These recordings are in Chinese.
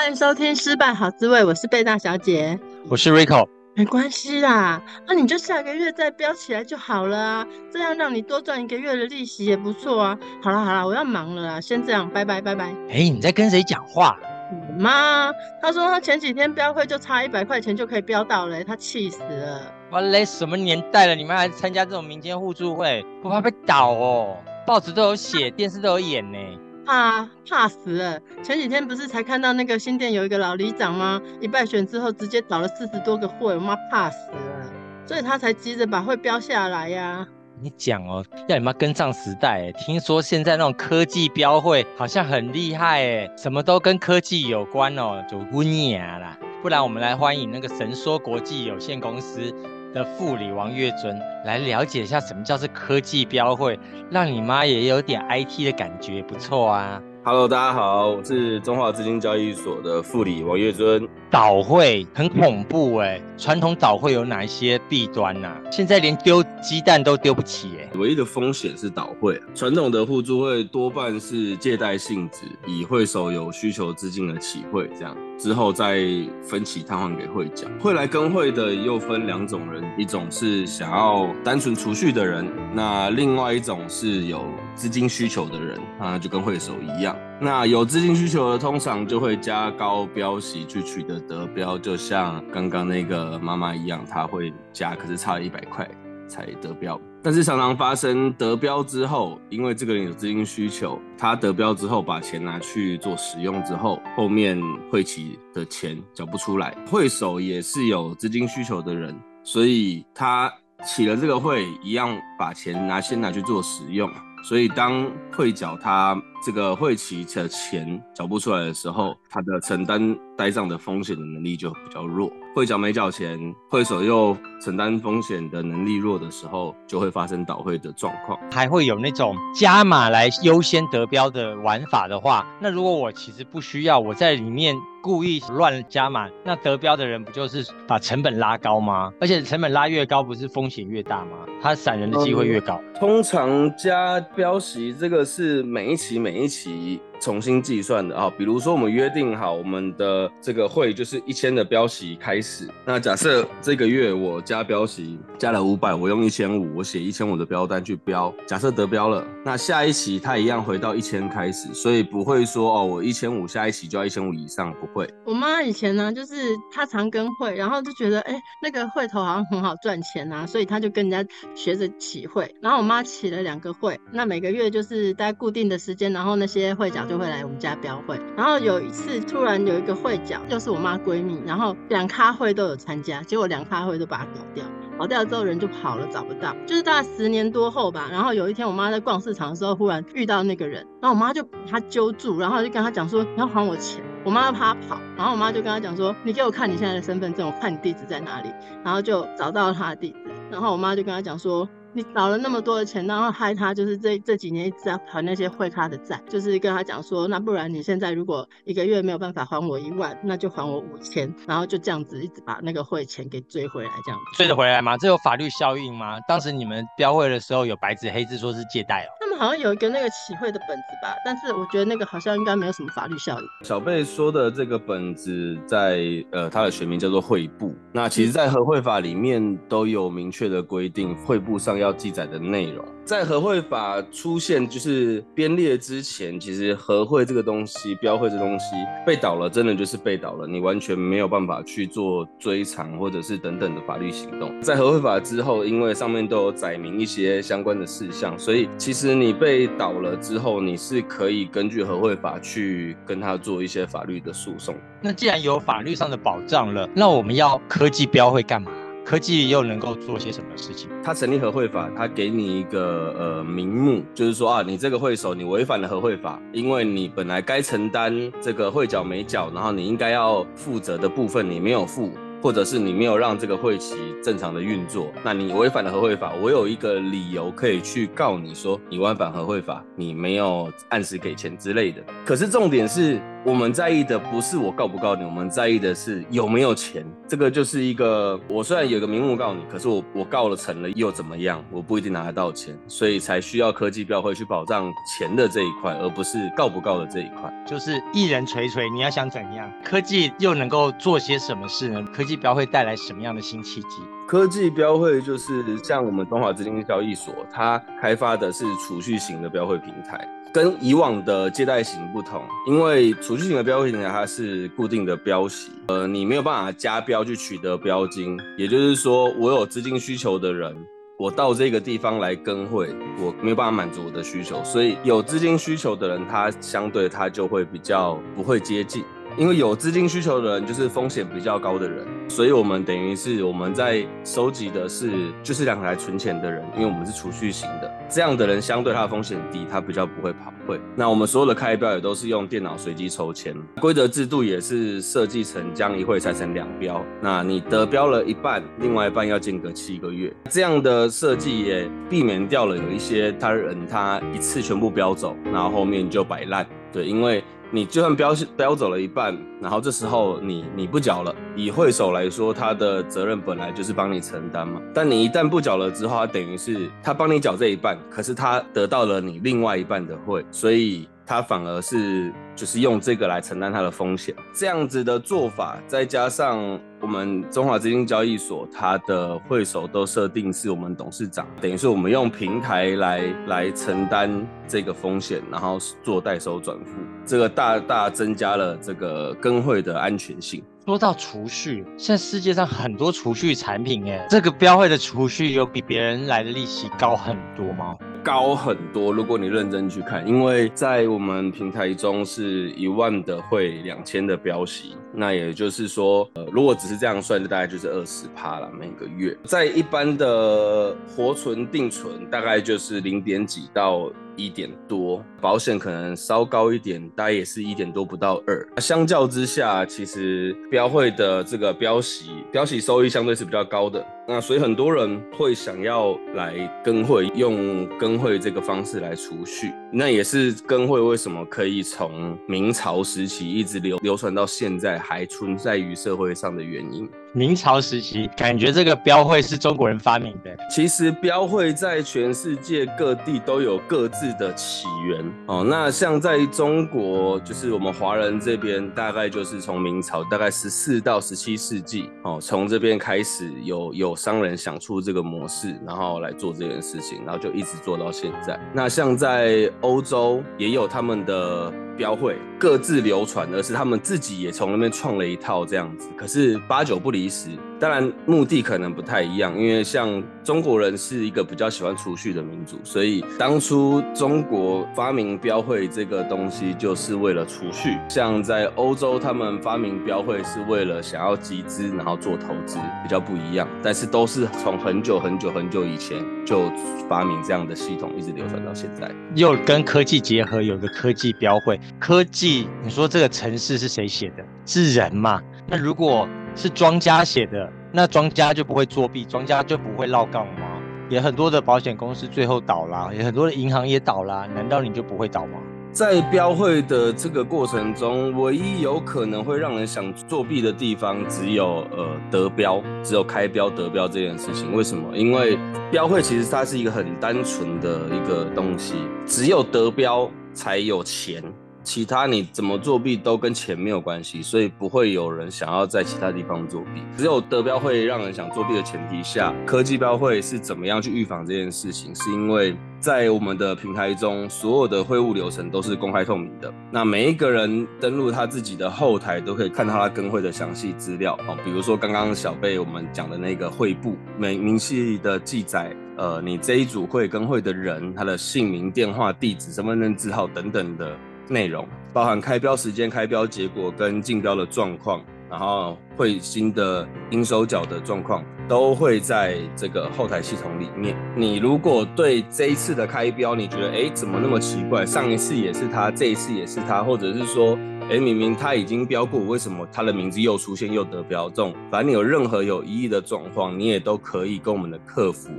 欢迎收听《失败好滋味》，我是贝大小姐，我是 Rico。没关系啦，那你就下个月再标起来就好了啊，这样让你多赚一个月的利息也不错啊。好啦好啦，我要忙了啦，先这样，拜拜拜拜。哎，你在跟谁讲话？我妈，她说她前几天标会就差一百块钱就可以标到了，她气死了。哇嘞，什么年代了，你们还参加这种民间互助会，不怕被倒哦？报纸都有写，电视都有演呢。怕怕死了！前几天不是才看到那个新店有一个老里长吗？一败选之后直接找了四十多个会，我妈怕死了，所以他才急着把会标下来呀、你讲哦，要你妈跟上时代。听说现在那种科技标会好像很厉害哎，什么都跟科技有关哦，就温雅啦。不然我们来欢迎那个神说国际有限公司的副理王月尊来了解一下什么叫做科技标会，让你妈也有点 IT 的感觉，不错啊。Hello，大家好，我是中华资金交易所的副理王月尊。倒会很恐怖哎，传统倒会有哪一些弊端呐、啊？现在连丢鸡蛋都丢不起哎。唯一的风险是倒会，传统的互助会多半是借贷性质，以会手有需求资金的起会，这样之后再分期摊还给会长。会来跟会的又分两种人，一种是想要单纯储蓄的人，那另外一种是有资金需求的人，那就跟会手一样。那有资金需求的，通常就会加高标息去取得得标，就像刚刚那个妈妈一样，她会加，可是差了一百块才得标。但是常常发生得标之后，因为这个人有资金需求，他得标之后把钱拿去做使用之后，后面会期的钱缴不出来。会手也是有资金需求的人，所以他起了这个会，一样把钱拿先拿去做使用。所以当会缴他这个会期的钱缴不出来的时候，他的承担呆账的风险的能力就比较弱。会缴没缴钱，会手又承担风险的能力弱的时候，就会发生倒会的状况。还会有那种加码来优先得标的玩法的话，那如果我其实不需要，我在里面故意乱加码，那得标的人不就是把成本拉高吗？而且成本拉越高，不是风险越大吗？他闪人的机会越高。嗯，通常加标席这个是每一期每一期。重新计算的啊，比如说我们约定好我们的这个会就是一千的标息开始，那假设这个月我加标息加了五百，我用一千五，我写一千五的标单去标，假设得标了，那下一期它一样回到一千开始，所以不会说哦，我一千五下一期就要一千五以上，不会。我妈以前呢，就是她常跟会，然后就觉得哎、那个会头好像很好赚钱啊，所以她就跟人家学着起会，然后我妈起了两个会，那每个月就是在固定的时间，然后那些会长。就会来我们家标会，然后有一次突然有一个会长，又是我妈闺蜜，然后两咖会都有参加，结果两咖会都把它搞掉，搞掉之后人就跑了，找不到，就是大概十年多后吧。然后有一天我妈在逛市场的时候，忽然遇到那个人，然后我妈就把他揪住，然后就跟他讲说，你要还我钱。我妈怕他跑，然后我妈就跟他讲说，你给我看你现在的身份证，我看你地址在哪里，然后就找到了他的地址，然后我妈就跟他讲说。你找了那么多的钱，然后害他就是这这几年一直在还那些会咖的债，就是跟他讲说，那不然你现在如果一个月没有办法还我一万，那就还我五千，然后就这样子一直把那个会钱给追回来，这样子追得回来吗？这有法律效应吗？当时你们标会的时候有白纸黑字说是借贷哦。他们好像有一个那个起会的本子吧，但是我觉得那个好像应该没有什么法律效应。小贝说的这个本子在呃它的学名叫做会部，那其实在合会法里面都有明确的规定，会部上。要记载的内容，在合会法出现就是编列之前，其实合会这个东西、标会这东西被倒了，真的就是被倒了，你完全没有办法去做追偿或者是等等的法律行动。在合会法之后，因为上面都有载明一些相关的事项，所以其实你被倒了之后，你是可以根据合会法去跟他做一些法律的诉讼。那既然有法律上的保障了，那我们要科技标会干嘛？科技又能够做些什么事情？他成立合会法，他给你一个呃名目，就是说啊，你这个会手你违反了合会法，因为你本来该承担这个会缴没缴，然后你应该要负责的部分你没有付，或者是你没有让这个会期正常的运作，那你违反了合会法，我有一个理由可以去告你说你违反合会法，你没有按时给钱之类的。可是重点是。我们在意的不是我告不告你，我们在意的是有没有钱。这个就是一个，我虽然有个名目告你，可是我我告了成了又怎么样？我不一定拿得到钱，所以才需要科技标会去保障钱的这一块，而不是告不告的这一块。就是一人垂垂，你要想怎样？科技又能够做些什么事呢？科技标会带来什么样的新契机？科技标会就是像我们中华资金交易所，它开发的是储蓄型的标会平台。跟以往的借贷型不同，因为储蓄型的标会平台它是固定的标息，呃，你没有办法加标去取得标金，也就是说，我有资金需求的人，我到这个地方来更会，我没有办法满足我的需求，所以有资金需求的人，他相对他就会比较不会接近。因为有资金需求的人，就是风险比较高的人，所以我们等于是我们在收集的是就是两台存钱的人，因为我们是储蓄型的，这样的人相对他的风险低，他比较不会跑会。那我们所有的开标也都是用电脑随机抽签，规则制度也是设计成将一会拆成两标，那你得标了一半，另外一半要间隔七个月，这样的设计也避免掉了有一些他人他一次全部标走，然后后面就摆烂，对，因为。你就算标标走了一半，然后这时候你你不缴了，以会手来说，他的责任本来就是帮你承担嘛。但你一旦不缴了之后，他等于是他帮你缴这一半，可是他得到了你另外一半的会，所以。他反而是就是用这个来承担他的风险，这样子的做法，再加上我们中华资金交易所，它的会首都设定是我们董事长，等于是我们用平台来来承担这个风险，然后做代收转付，这个大大增加了这个跟会的安全性。说到储蓄，现在世界上很多储蓄产品，哎，这个标会的储蓄有比别人来的利息高很多吗？高很多，如果你认真去看，因为在我们平台中是一万的会，两千的标息，那也就是说，呃，如果只是这样算，就大概就是二十趴了每个月。在一般的活存定存，大概就是零点几到一点多，保险可能稍高一点，大概也是一点多不到二。相较之下，其实标会的这个标息，标息收益相对是比较高的。那所以很多人会想要来跟会，用跟会这个方式来储蓄。那也是跟会为什么可以从明朝时期一直流流传到现在，还存在于社会上的原因。明朝时期，感觉这个标会是中国人发明的。其实标会在全世界各地都有各自的起源哦。那像在中国，就是我们华人这边，大概就是从明朝，大概十四到十七世纪哦，从这边开始有有商人想出这个模式，然后来做这件事情，然后就一直做到现在。那像在欧洲也有他们的。标会各自流传，而是他们自己也从那边创了一套这样子，可是八九不离十。当然目的可能不太一样，因为像中国人是一个比较喜欢储蓄的民族，所以当初中国发明标会这个东西就是为了储蓄。像在欧洲，他们发明标会是为了想要集资，然后做投资，比较不一样。但是都是从很久很久很久以前就发明这样的系统，一直流传到现在。又跟科技结合，有个科技标会。科技，你说这个程式是谁写的？是人嘛？那如果是庄家写的，那庄家就不会作弊，庄家就不会绕杠吗？也很多的保险公司最后倒啦，也很多的银行也倒啦，难道你就不会倒吗？在标会的这个过程中，唯一有可能会让人想作弊的地方，只有呃得标，只有开标得标这件事情。为什么？因为标会其实它是一个很单纯的一个东西，只有得标才有钱。其他你怎么作弊都跟钱没有关系，所以不会有人想要在其他地方作弊。只有得标会让人想作弊的前提下，科技标会是怎么样去预防这件事情？是因为在我们的平台中，所有的会务流程都是公开透明的。那每一个人登录他自己的后台，都可以看到他跟会的详细资料。哦，比如说刚刚小贝我们讲的那个会簿，每明细的记载，呃，你这一组会跟会的人，他的姓名、电话、地址、身份证字号等等的。内容包含开标时间、开标结果跟竞标的状况，然后会新的应收缴的状况都会在这个后台系统里面。你如果对这一次的开标，你觉得哎怎么那么奇怪？上一次也是他，这一次也是他，或者是说哎明明他已经标过，为什么他的名字又出现又得标？中反正你有任何有疑义的状况，你也都可以跟我们的客服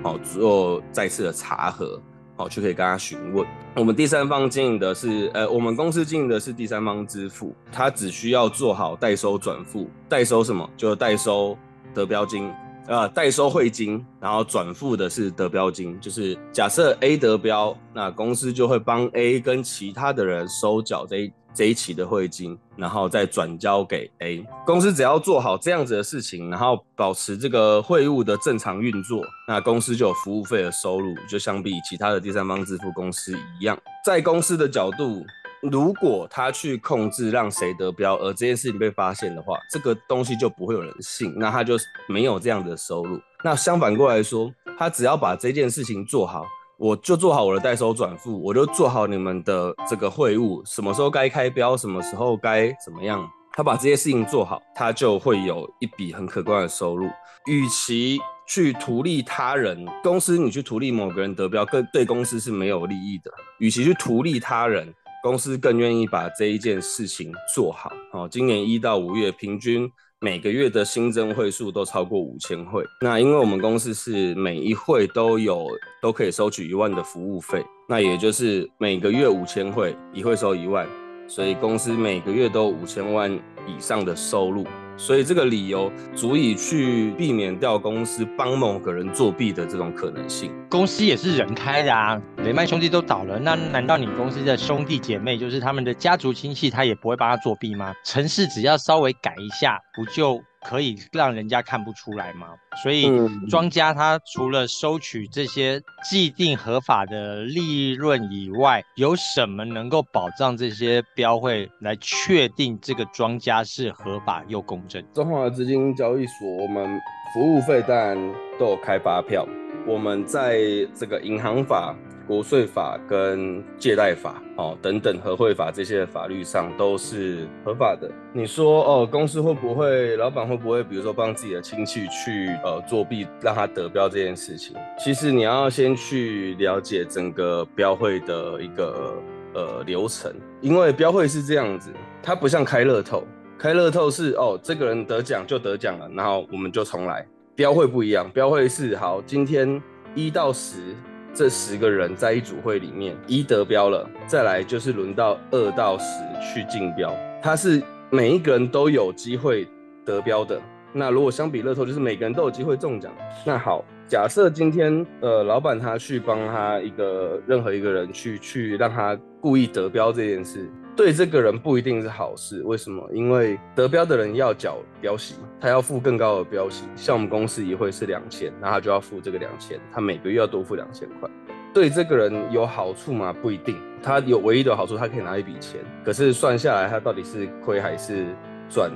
好做再次的查核。好，就可以跟他询问。我们第三方经营的是，呃，我们公司经营的是第三方支付，他只需要做好代收转付，代收什么？就代收得标金。呃，代收汇金，然后转付的是得标金，就是假设 A 得标，那公司就会帮 A 跟其他的人收缴这一这一期的汇金，然后再转交给 A。公司只要做好这样子的事情，然后保持这个会务的正常运作，那公司就有服务费的收入，就相比其他的第三方支付公司一样，在公司的角度。如果他去控制让谁得标，而这件事情被发现的话，这个东西就不会有人信，那他就没有这样的收入。那相反过来说，他只要把这件事情做好，我就做好我的代收转付，我就做好你们的这个会务，什么时候该开标，什么时候该怎么样，他把这些事情做好，他就会有一笔很可观的收入。与其去图利他人，公司你去图利某个人得标，更对公司是没有利益的。与其去图利他人。公司更愿意把这一件事情做好。好，今年一到五月平均每个月的新增会数都超过五千会。那因为我们公司是每一会都有都可以收取一万的服务费，那也就是每个月五千会，一会收一万，所以公司每个月都五千万以上的收入。所以这个理由足以去避免掉公司帮某个人作弊的这种可能性。公司也是人开的啊，雷曼兄弟都倒了，那难道你公司的兄弟姐妹，就是他们的家族亲戚，他也不会帮他作弊吗？城市只要稍微改一下，不就？可以让人家看不出来吗？所以庄家他除了收取这些既定合法的利润以外，有什么能够保障这些标会来确定这个庄家是合法又公正？中华资金交易所，我们服务费当然都有开发票，我们在这个银行法。国税法跟借贷法哦等等合会法这些法律上都是合法的。你说哦，公司会不会，老板会不会，比如说帮自己的亲戚去呃作弊，让他得标这件事情？其实你要先去了解整个标会的一个呃流程，因为标会是这样子，它不像开乐透，开乐透是哦这个人得奖就得奖了，然后我们就重来。标会不一样，标会是好，今天一到十。这十个人在一组会里面，一得标了，再来就是轮到二到十去竞标，他是每一个人都有机会得标的。那如果相比乐透，就是每个人都有机会中奖。那好，假设今天呃老板他去帮他一个任何一个人去去让他故意得标这件事。对这个人不一定是好事，为什么？因为得标的人要缴标息，他要付更高的标息。像我们公司一会是两千，那他就要付这个两千，他每个月要多付两千块。对这个人有好处吗？不一定。他有唯一的好处，他可以拿一笔钱。可是算下来，他到底是亏还是赚，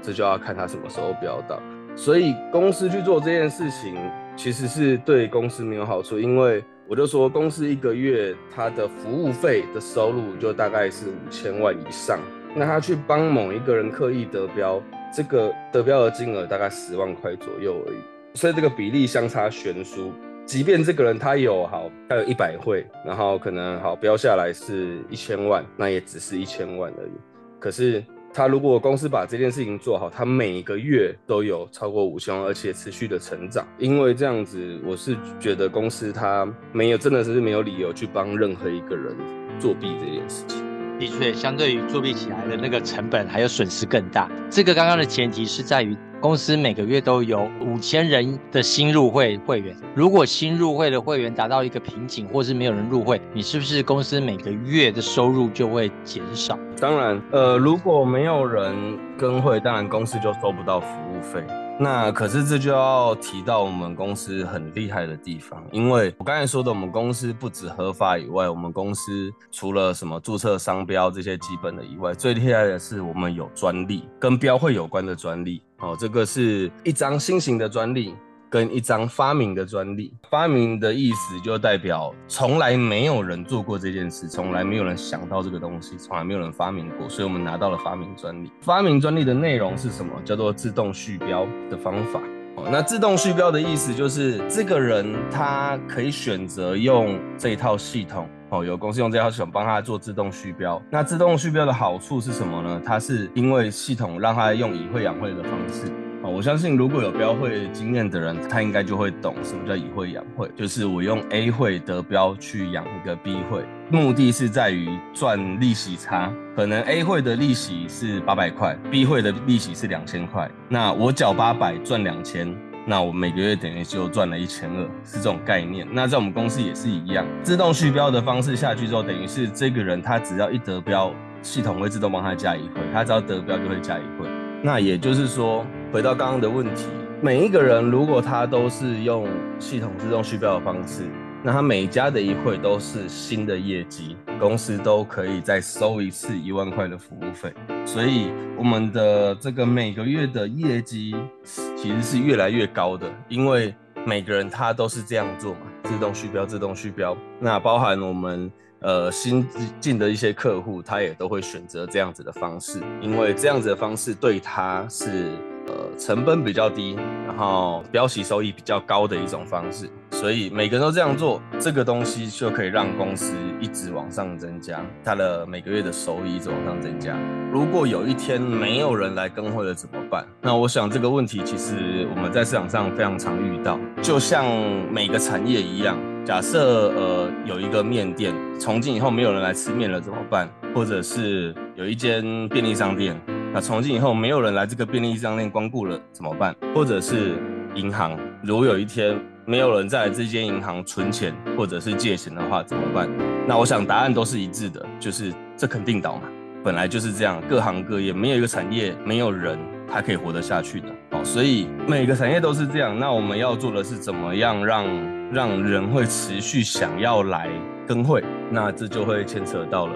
这就要看他什么时候标到。所以公司去做这件事情，其实是对公司没有好处，因为。我就说，公司一个月他的服务费的收入就大概是五千万以上，那他去帮某一个人刻意得标，这个得标的金额大概十万块左右而已，所以这个比例相差悬殊。即便这个人他有好，他有一百会，然后可能好标下来是一千万，那也只是一千万而已。可是。他如果公司把这件事情做好，他每个月都有超过五千万，而且持续的成长。因为这样子，我是觉得公司他没有，真的是没有理由去帮任何一个人作弊这件事情。的确，相对于作弊起来的那个成本还有损失更大。这个刚刚的前提是在于。公司每个月都有五千人的新入会会员，如果新入会的会员达到一个瓶颈，或是没有人入会，你是不是公司每个月的收入就会减少？当然，呃，如果没有人跟会，当然公司就收不到服务费。那可是这就要提到我们公司很厉害的地方，因为我刚才说的，我们公司不止合法以外，我们公司除了什么注册商标这些基本的以外，最厉害的是我们有专利，跟标会有关的专利。哦，这个是一张新型的专利。跟一张发明的专利，发明的意思就代表从来没有人做过这件事，从来没有人想到这个东西，从来没有人发明过，所以我们拿到了发明专利。发明专利的内容是什么？叫做自动续标的方法。哦，那自动续标的意思就是这个人他可以选择用这一套系统，哦，有公司用这套系统帮他做自动续标。那自动续标的好处是什么呢？它是因为系统让他用以会养会的方式。啊，我相信如果有标会经验的人，他应该就会懂什么叫以会养会，就是我用 A 会得标去养一个 B 会，目的是在于赚利息差。可能 A 会的利息是八百块，B 会的利息是两千块，那我缴八百赚两千，那我每个月等于就赚了一千二，是这种概念。那在我们公司也是一样，自动续标的方式下去之后，等于是这个人他只要一得标，系统会自动帮他加一会，他只要得标就会加一会。那也就是说，回到刚刚的问题，每一个人如果他都是用系统自动续标的方式，那他每加的一会都是新的业绩，公司都可以再收一次一万块的服务费。所以我们的这个每个月的业绩其实是越来越高的，因为每个人他都是这样做嘛，自动续标，自动续标。那包含我们。呃，新进的一些客户，他也都会选择这样子的方式，因为这样子的方式对他是呃成本比较低，然后标息收益比较高的一种方式，所以每个人都这样做，这个东西就可以让公司一直往上增加，它的每个月的收益一直往上增加。如果有一天没有人来更会了怎么办？那我想这个问题其实我们在市场上非常常遇到，就像每个产业一样。假设呃有一个面店，从今以后没有人来吃面了怎么办？或者是有一间便利商店，那从今以后没有人来这个便利商店光顾了怎么办？或者是银行，如果有一天没有人在这间银行存钱或者是借钱的话怎么办？那我想答案都是一致的，就是这肯定倒嘛，本来就是这样，各行各业没有一个产业没有人他可以活得下去的哦，所以每个产业都是这样。那我们要做的是怎么样让让人会持续想要来跟会，那这就会牵扯到了，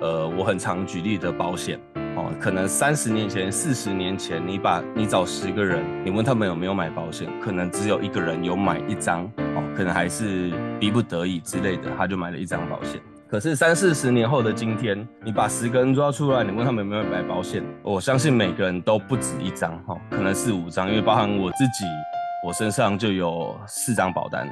呃，我很常举例的保险哦，可能三十年前、四十年前，你把你找十个人，你问他们有没有买保险，可能只有一个人有买一张哦，可能还是逼不得已之类的，他就买了一张保险。可是三四十年后的今天，你把十个人抓出来，你问他们有没有买保险，我相信每个人都不止一张哈，可能四五张，因为包含我自己，我身上就有四张保单。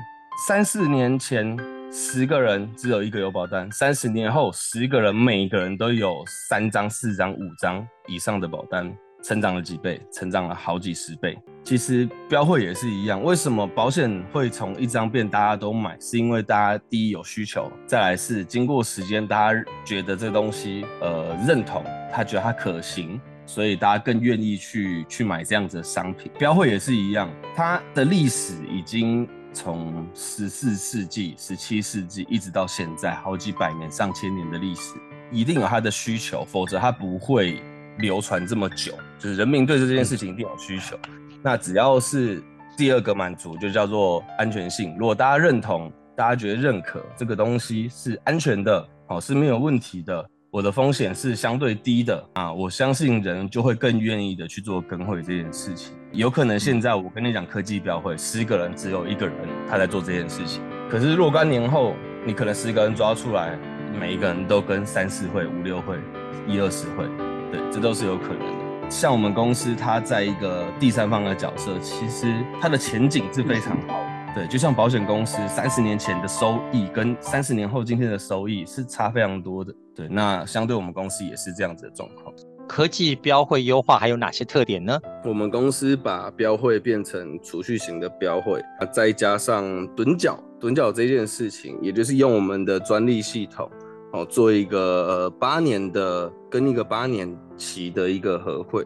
三四年前，十个人只有一个有保单；三十年后，十个人每一个人都有三张、四张、五张以上的保单，成长了几倍，成长了好几十倍。其实标会也是一样，为什么保险会从一张变大家都买？是因为大家第一有需求，再来是经过时间，大家觉得这东西呃认同，他觉得它可行，所以大家更愿意去去买这样子的商品。标会也是一样，它的历史已经。从十四世纪、十七世纪一直到现在，好几百年、上千年的历史，一定有它的需求，否则它不会流传这么久。就是人民对这件事情一定有需求。那只要是第二个满足，就叫做安全性。如果大家认同，大家觉得认可这个东西是安全的，哦，是没有问题的。我的风险是相对低的啊，我相信人就会更愿意的去做跟会这件事情。有可能现在我跟你讲科技标会，十个人只有一个人他在做这件事情，可是若干年后，你可能十个人抓出来，每一个人都跟三四会、五六会、一二十会，对，这都是有可能的。像我们公司，它在一个第三方的角色，其实它的前景是非常好。对，就像保险公司三十年前的收益跟三十年后今天的收益是差非常多的。对，那相对我们公司也是这样子的状况。科技标会优化还有哪些特点呢？我们公司把标会变成储蓄型的标会，再加上趸缴，趸缴这件事情，也就是用我们的专利系统哦，做一个呃八年的跟一个八年期的一个合会。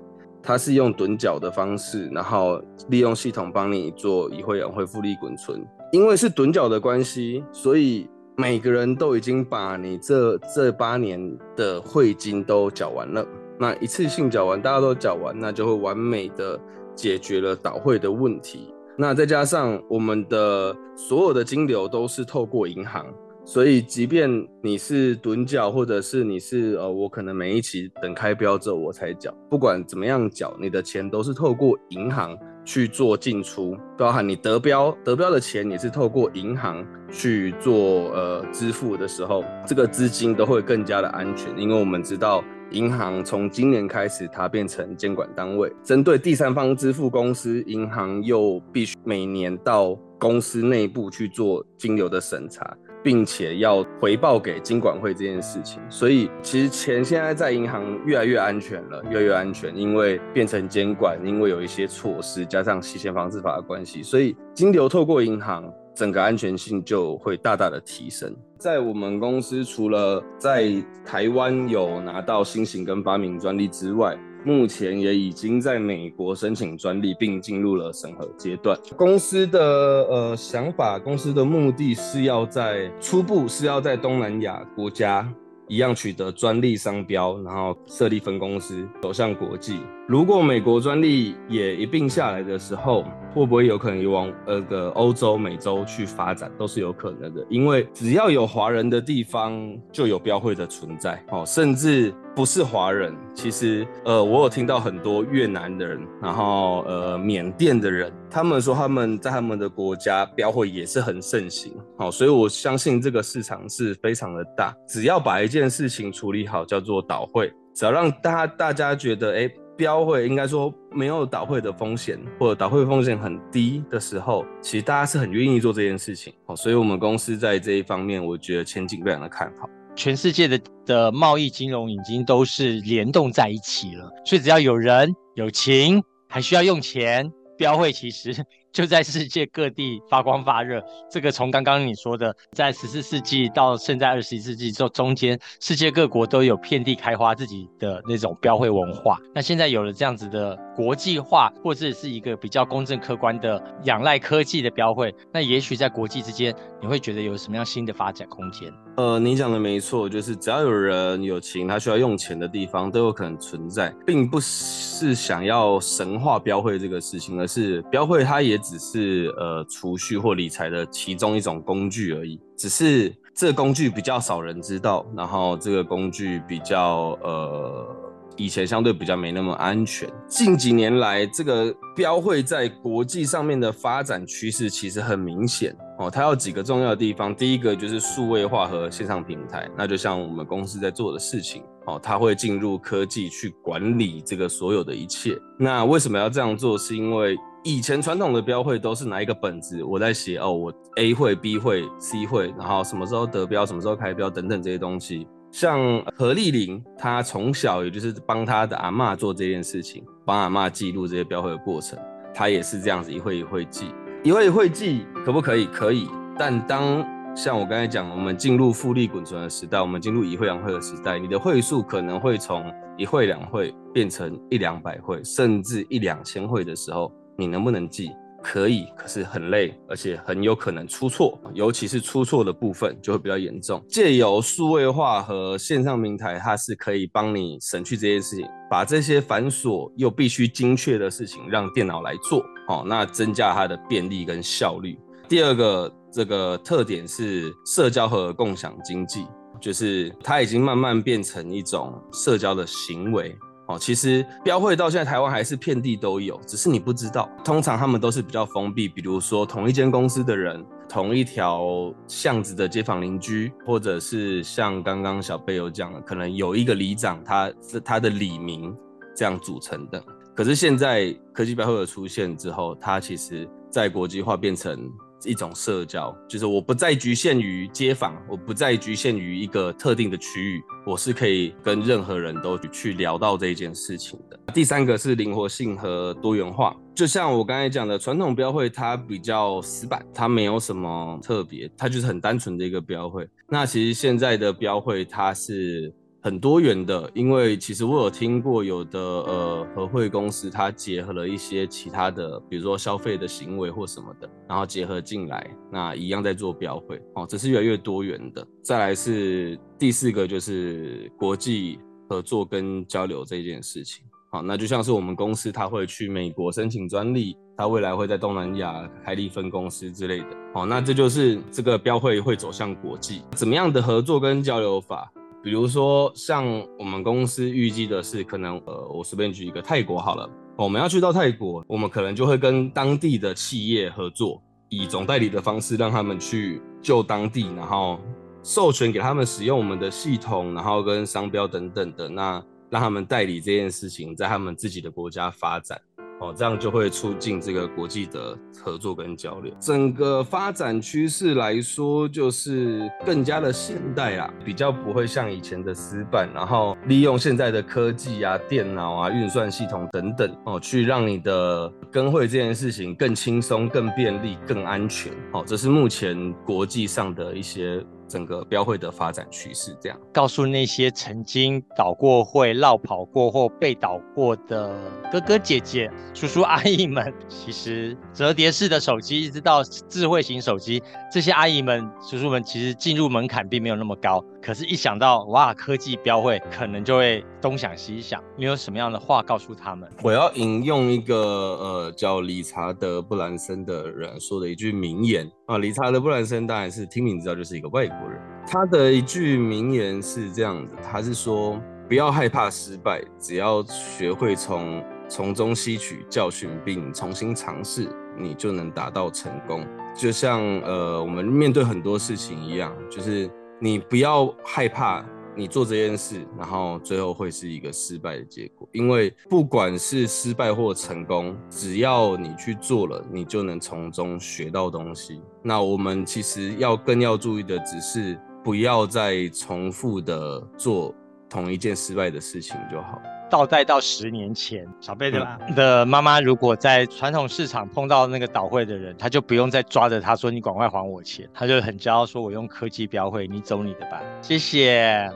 它是用趸缴的方式，然后利用系统帮你做以会养会复利滚存。因为是趸缴的关系，所以每个人都已经把你这这八年的会金都缴完了。那一次性缴完，大家都缴完，那就会完美的解决了倒汇的问题。那再加上我们的所有的金流都是透过银行。所以，即便你是趸缴，或者是你是呃，我可能每一期等开标之后我才缴，不管怎么样缴，你的钱都是透过银行去做进出，包含你得标得标的钱也是透过银行去做呃支付的时候，这个资金都会更加的安全，因为我们知道银行从今年开始它变成监管单位，针对第三方支付公司，银行又必须每年到公司内部去做金流的审查。并且要回报给金管会这件事情。所以其实钱现在在银行越来越安全了，越来越安全，因为变成监管，因为有一些措施，加上洗钱防治法的关系，所以金流透过银行，整个安全性就会大大的提升。在我们公司，除了在台湾有拿到新型跟发明专利之外，目前也已经在美国申请专利，并进入了审核阶段。公司的呃想法，公司的目的是要在初步是要在东南亚国家一样取得专利商标，然后设立分公司，走向国际。如果美国专利也一并下来的时候，会不会有可能往呃个欧洲、美洲去发展，都是有可能的。因为只要有华人的地方，就有标会的存在。哦，甚至不是华人，其实呃，我有听到很多越南的人，然后呃，缅甸的人，他们说他们在他们的国家标会也是很盛行。好，所以我相信这个市场是非常的大。只要把一件事情处理好，叫做倒会，只要让大家大家觉得，哎。标会应该说没有倒会的风险，或者倒会风险很低的时候，其实大家是很愿意做这件事情。哦，所以我们公司在这一方面，我觉得前景非常的看好。全世界的的贸易金融已经都是联动在一起了，所以只要有人有情，还需要用钱，标会其实。就在世界各地发光发热。这个从刚刚你说的，在十四世纪到现在二十一世纪中中间，世界各国都有遍地开花自己的那种标会文化。那现在有了这样子的国际化，或者是一个比较公正客观的仰赖科技的标会，那也许在国际之间，你会觉得有什么样新的发展空间？呃，你讲的没错，就是只要有人有情，他需要用钱的地方都有可能存在，并不是想要神化标会这个事情，而是标会它也。只是呃储蓄或理财的其中一种工具而已，只是这个工具比较少人知道，然后这个工具比较呃以前相对比较没那么安全。近几年来，这个标会在国际上面的发展趋势其实很明显哦。它有几个重要的地方，第一个就是数位化和线上平台，那就像我们公司在做的事情哦，它会进入科技去管理这个所有的一切。那为什么要这样做？是因为以前传统的标会都是拿一个本子，我在写哦，我 A 会、B 会、C 会，然后什么时候得标、什么时候开标等等这些东西。像何丽玲，她从小也就是帮她的阿嬷做这件事情，帮阿嬷记录这些标会的过程，她也是这样子一会一会记，一会一会记，可不可以？可以。但当像我刚才讲，我们进入复利滚存的时代，我们进入一会两会的时代，你的会数可能会从一会两会变成一两百会，甚至一两千会的时候。你能不能记？可以，可是很累，而且很有可能出错，尤其是出错的部分就会比较严重。借由数位化和线上平台，它是可以帮你省去这些事情，把这些繁琐又必须精确的事情让电脑来做，哦，那增加它的便利跟效率。第二个这个特点是社交和共享经济，就是它已经慢慢变成一种社交的行为。哦，其实标会到现在台湾还是遍地都有，只是你不知道。通常他们都是比较封闭，比如说同一间公司的人，同一条巷子的街坊邻居，或者是像刚刚小贝有讲的，可能有一个里长，他是他的里民这样组成的。可是现在科技标会的出现之后，它其实在国际化变成。一种社交，就是我不再局限于街坊，我不再局限于一个特定的区域，我是可以跟任何人都去聊到这件事情的。第三个是灵活性和多元化，就像我刚才讲的，传统标会它比较死板，它没有什么特别，它就是很单纯的一个标会。那其实现在的标会它是。很多元的，因为其实我有听过有的呃和会公司，它结合了一些其他的，比如说消费的行为或什么的，然后结合进来，那一样在做标会哦，这是越来越多元的。再来是第四个，就是国际合作跟交流这件事情。好，那就像是我们公司，它会去美国申请专利，它未来会在东南亚开立分公司之类的。好，那这就是这个标会会走向国际，怎么样的合作跟交流法？比如说，像我们公司预计的是，可能呃，我随便举一个泰国好了，我们要去到泰国，我们可能就会跟当地的企业合作，以总代理的方式让他们去就当地，然后授权给他们使用我们的系统，然后跟商标等等的，那让他们代理这件事情在他们自己的国家发展。哦，这样就会促进这个国际的合作跟交流。整个发展趋势来说，就是更加的现代啊，比较不会像以前的死板，然后利用现在的科技啊、电脑啊、运算系统等等哦，去让你的跟会这件事情更轻松、更便利、更安全。哦，这是目前国际上的一些。整个标会的发展趋势，这样告诉那些曾经倒过会、绕跑过或被倒过的哥哥姐姐、叔叔阿姨们，其实折叠式的手机一直到智慧型手机，这些阿姨们、叔叔们其实进入门槛并没有那么高。可是，一想到哇，科技标会，可能就会东想西想。你有什么样的话告诉他们？我要引用一个呃叫理查德·布兰森的人说的一句名言啊。理查德·布兰森当然是听名字知道就是一个外国人。他的一句名言是这样子，他是说：不要害怕失败，只要学会从从中吸取教训并重新尝试，你就能达到成功。就像呃我们面对很多事情一样，就是。你不要害怕，你做这件事，然后最后会是一个失败的结果。因为不管是失败或成功，只要你去做了，你就能从中学到东西。那我们其实要更要注意的，只是不要再重复的做同一件失败的事情就好。倒带到十年前，小贝的的妈妈如果在传统市场碰到那个倒会的人，他就不用再抓着他说，你赶快还我钱，他就很骄傲说，我用科技标会，你走你的吧。谢谢。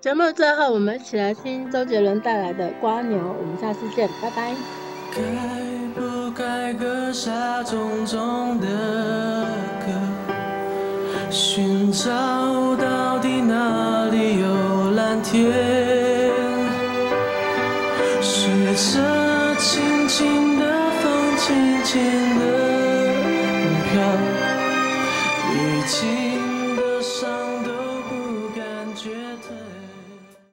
节目最后，我们一起来听周杰伦带来的《瓜牛》，我们下次见，拜拜。该不该割下重重的歌，寻找到底哪里有蓝天？随着轻轻的风，轻轻的